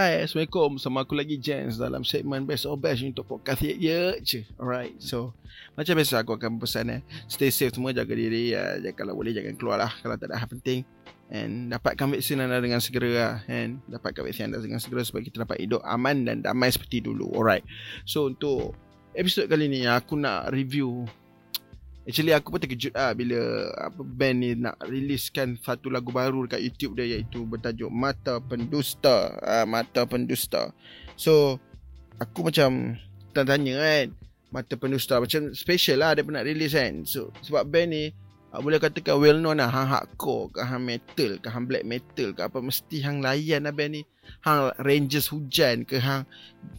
Hai, Assalamualaikum. Sama aku lagi Jens dalam segmen Best of Best untuk podcast ye ye je. Alright, so macam biasa aku akan pesan eh. Stay safe semua, jaga diri. Uh, kalau boleh jangan keluar lah kalau tak ada hal penting. And dapatkan vaksin anda dengan segera lah. And dapatkan vaksin anda dengan segera supaya kita dapat hidup aman dan damai seperti dulu. Alright. So untuk episod kali ni aku nak review Actually aku pun terkejut lah bila apa band ni nak riliskan satu lagu baru dekat YouTube dia iaitu bertajuk Mata Pendusta. Uh, Mata Pendusta. So aku macam tanya kan Mata Pendusta macam special lah dia pernah release kan. So sebab band ni uh, boleh katakan well known lah hang hardcore ke hang metal ke hang black metal ke apa mesti hang layan lah band ni. Hang Rangers hujan ke hang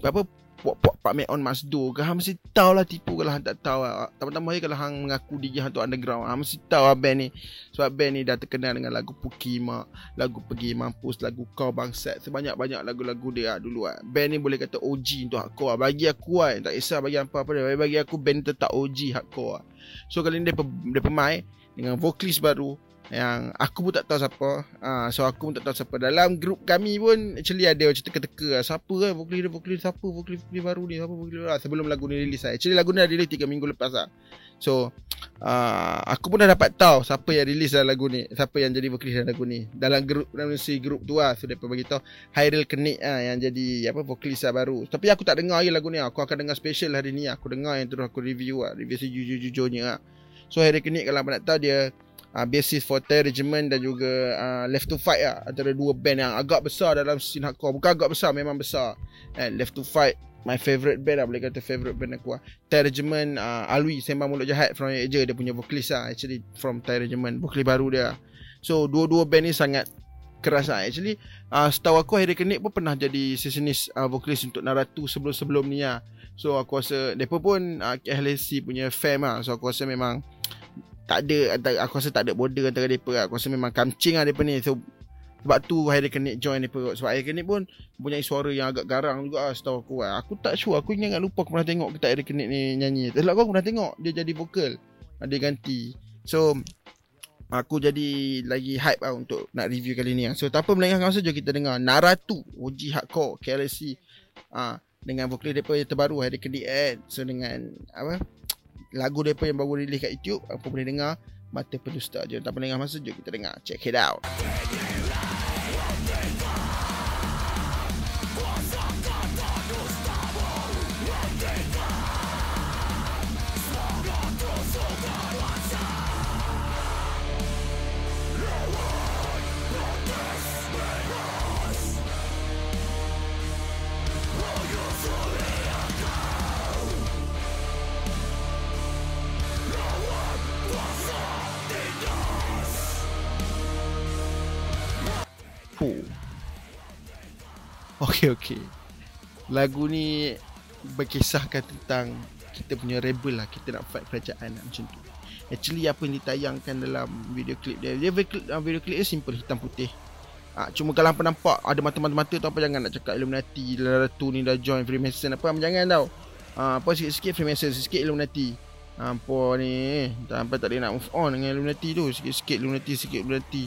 apa puak-puak Pak Mek on Masdo ke hang mesti tahu lah tipu kalau hang tak tahu lah. Tambah-tambah kalau hang mengaku DJ hantu underground hang mesti tahu lah band ni. Sebab band ni dah terkenal dengan lagu Pukima, lagu Pergi Mampus, lagu Kau Bangsat. Sebanyak-banyak lagu-lagu dia lah dulu lah. Band ni boleh kata OG untuk hardcore lah. Bagi aku lah, tak kisah bagi apa-apa dia. Bagi aku band tetap OG hardcore lah. So kali ni dia, dia pemain dengan vokalis baru yang aku pun tak tahu siapa. Uh, so aku pun tak tahu siapa. Dalam grup kami pun actually ada macam teka-teka lah. siapa kan vokalis dia vokalis siapa? Vokalis baru ni siapa vokalis lah sebelum lagu ni release lah. actually lagu ni dah release 3 minggu lepas lah. So uh, aku pun dah dapat tahu siapa yang release dalam lagu ni. Siapa yang jadi vokalis dalam lagu ni. Dalam grup dalam si grup tu lah. So mereka beritahu Hairil Kenik lah yang jadi apa vokalis lah baru. Tapi aku tak dengar lagi lagu ni. Aku akan dengar special hari ni. Aku dengar yang terus aku review lah. Review sejujur-jujurnya lah. So Hairil Kenik kalau nak tahu dia uh, basis for Terragemen dan juga uh, Left to Fight lah. Antara dua band yang agak besar dalam scene hardcore. Bukan agak besar memang besar. And Left to Fight my favorite band lah. Boleh kata favorite band aku lah. Terragemen uh, Alwi Sembang Mulut Jahat from Asia. Dia punya vokalis lah actually from Terragemen vokalis baru dia. So dua-dua band ni sangat keras lah actually. Uh, setahu aku Harry Kenik pun pernah jadi sesionis uh, vokalis untuk Naratu sebelum-sebelum ni lah. So aku rasa mereka pun uh, KLSC punya fam lah. So aku rasa memang tak ada aku rasa tak ada border antara depa lah. aku rasa memang kamcing lah depa ni. So sebab tu Hairi Kenik join depa sebab Hairi Kenik pun punya suara yang agak garang juga lah setahu aku lah. aku tak sure. Aku ingat lupa aku pernah tengok kita Hairi Kenik ni nyanyi. Tak aku pernah tengok dia jadi vokal. Dia ganti. So aku jadi lagi hype lah untuk nak review kali ni lah. so tak apa melengahkan masa jom kita dengar Naratu OG Hardcore KLC ah, dengan vokal depa yang terbaru Hairi Kenik kan so dengan apa lagu depa yang baru rilis kat YouTube apa boleh dengar mata pendusta je. Tak pernah dengar masa jom kita dengar. Check it out Okey okey. Lagu ni berkisahkan tentang kita punya rebel lah, kita nak fight kerajaan lah, macam tu. Actually apa yang ditayangkan dalam video klip dia, dia video klip, video klip dia simple hitam putih. Ah, cuma kalau apa nampak ada mata-mata tu apa jangan nak cakap Illuminati, Ratu ni dah join Freemason apa jangan tau. Ah, apa sikit-sikit Freemason, sikit Illuminati. Apa ni? Sampai tak boleh nak move on dengan Illuminati tu. Sikit-sikit Illuminati, sikit Illuminati.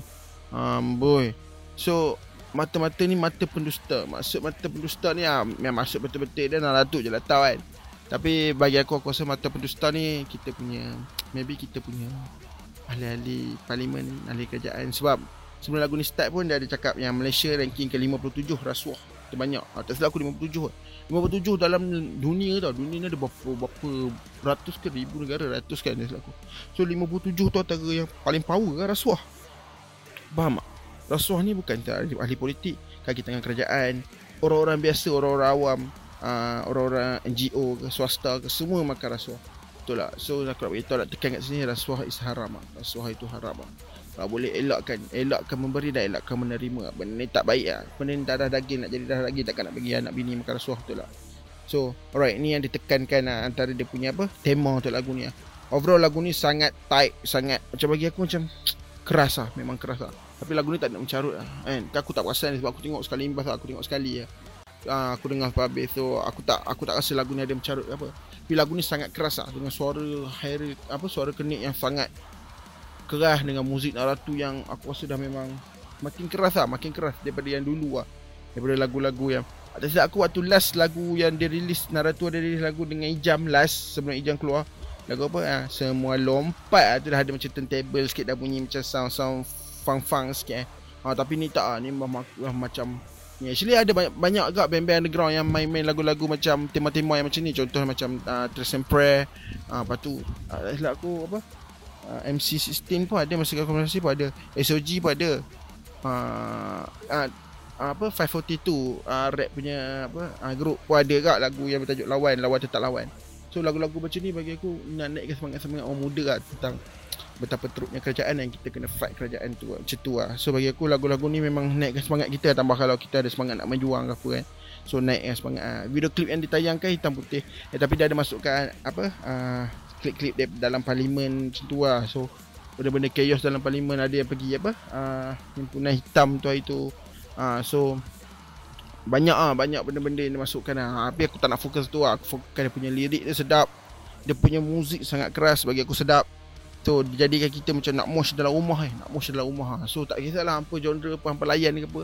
Um, boy. So, mata-mata ni mata pendusta. Maksud mata pendusta ni ah yang masuk betul-betul dia nak tu je lah tahu kan. Tapi bagi aku aku rasa mata pendusta ni kita punya maybe kita punya ahli-ahli parlimen, ahli kerajaan sebab sebelum lagu ni start pun dia ada cakap yang Malaysia ranking ke-57 rasuah terbanyak. Ah, tak silap aku 57. 57 dalam dunia tau. Dunia ni ada berapa, berapa ratus ke ribu negara, ratus kan dia aku. So 57 tu antara yang paling power kan rasuah. Faham tak? Rasuah ni bukan ahli, ahli politik Kaki tangan kerajaan Orang-orang biasa Orang-orang awam uh, Orang-orang NGO ke Swasta ke Semua makan rasuah Betul tak So aku nak beritahu nak tekan kat sini Rasuah is haram lah. Rasuah itu haram lah. Tak boleh elakkan Elakkan memberi dan elakkan menerima. Benda ni tak baik lah. Benda ni darah daging Nak jadi darah daging Takkan nak bagi anak bini makan rasuah Betul tak? So alright Ni yang ditekankan lah, Antara dia punya apa? Tema untuk lagu ni lah. Overall lagu ni sangat tight Sangat Macam bagi aku macam Keras lah Memang keras lah. Tapi lagu ni tak nak mencarut lah kan? Aku tak perasan sebab aku tengok sekali imbas lah Aku tengok sekali lah uh, Aku dengar sampai habis So aku tak aku tak rasa lagu ni ada mencarut apa. Tapi lagu ni sangat keras lah Dengan suara hair, apa suara kenik yang sangat Keras dengan muzik Naratu yang aku rasa dah memang Makin keras lah Makin keras daripada yang dulu lah. Daripada lagu-lagu yang ada silap aku waktu last lagu yang dia release Naruto ada release lagu dengan Ijam last sebelum Ijam keluar. Lagu apa? Ha, semua lompat. Tu dah ada macam turntable sikit dah bunyi macam sound sound fang-fang sikit eh. Ha, tapi ni tak ah ni mah, mah, macam ni actually ada banyak banyak agak band-band underground yang main-main lagu-lagu macam tema-tema yang macam ni. Contoh macam uh, Trace and Prayer. Uh, lepas tu uh, aku apa uh, MC16 pun ada masa komunikasi pun ada. SOG pun ada. Uh, uh, apa 542 uh, rap punya apa uh, group pun ada kak lagu yang bertajuk lawan lawan tetap lawan. So lagu-lagu macam ni bagi aku nak naikkan semangat-semangat orang muda lah tentang betapa teruknya kerajaan yang kita kena fight kerajaan tu macam tu lah. So bagi aku lagu-lagu ni memang naikkan semangat kita tambah kalau kita ada semangat nak menjuang ke apa kan so naikkan semangat video klip yang ditayangkan hitam putih eh, tapi dia ada masukkan apa uh, klip-klip dalam parlimen macam tu lah so benda-benda chaos dalam parlimen ada yang pergi apa uh, himpunan hitam tu hari tu Ha, so banyak ah banyak benda-benda yang dimasukkan ah. Tapi aku tak nak fokus tu ah. Aku fokuskan dia punya lirik dia sedap. Dia punya muzik sangat keras bagi aku sedap. So dijadikan kita macam nak mosh dalam rumah eh. Nak mosh dalam rumah. Ah. So tak kisahlah apa genre apa apa layan ke apa.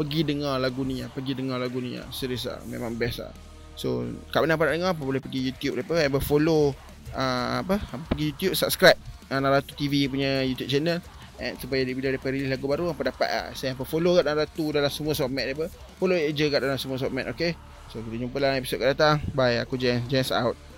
Pergi dengar lagu ni ah. Pergi dengar lagu ni ah. Serius ah. Memang best ah. So kat mana apa nak dengar apa boleh pergi YouTube depa eh follow uh, apa? Pergi YouTube subscribe uh, Naratu TV punya YouTube channel eh, supaya bila dia release lagu baru apa dapat ah saya apa follow kat dalam tu dalam semua submit dia apa. Follow je kat dalam semua submit okey so kita jumpa dalam episod akan datang. Bye aku Jens Jens out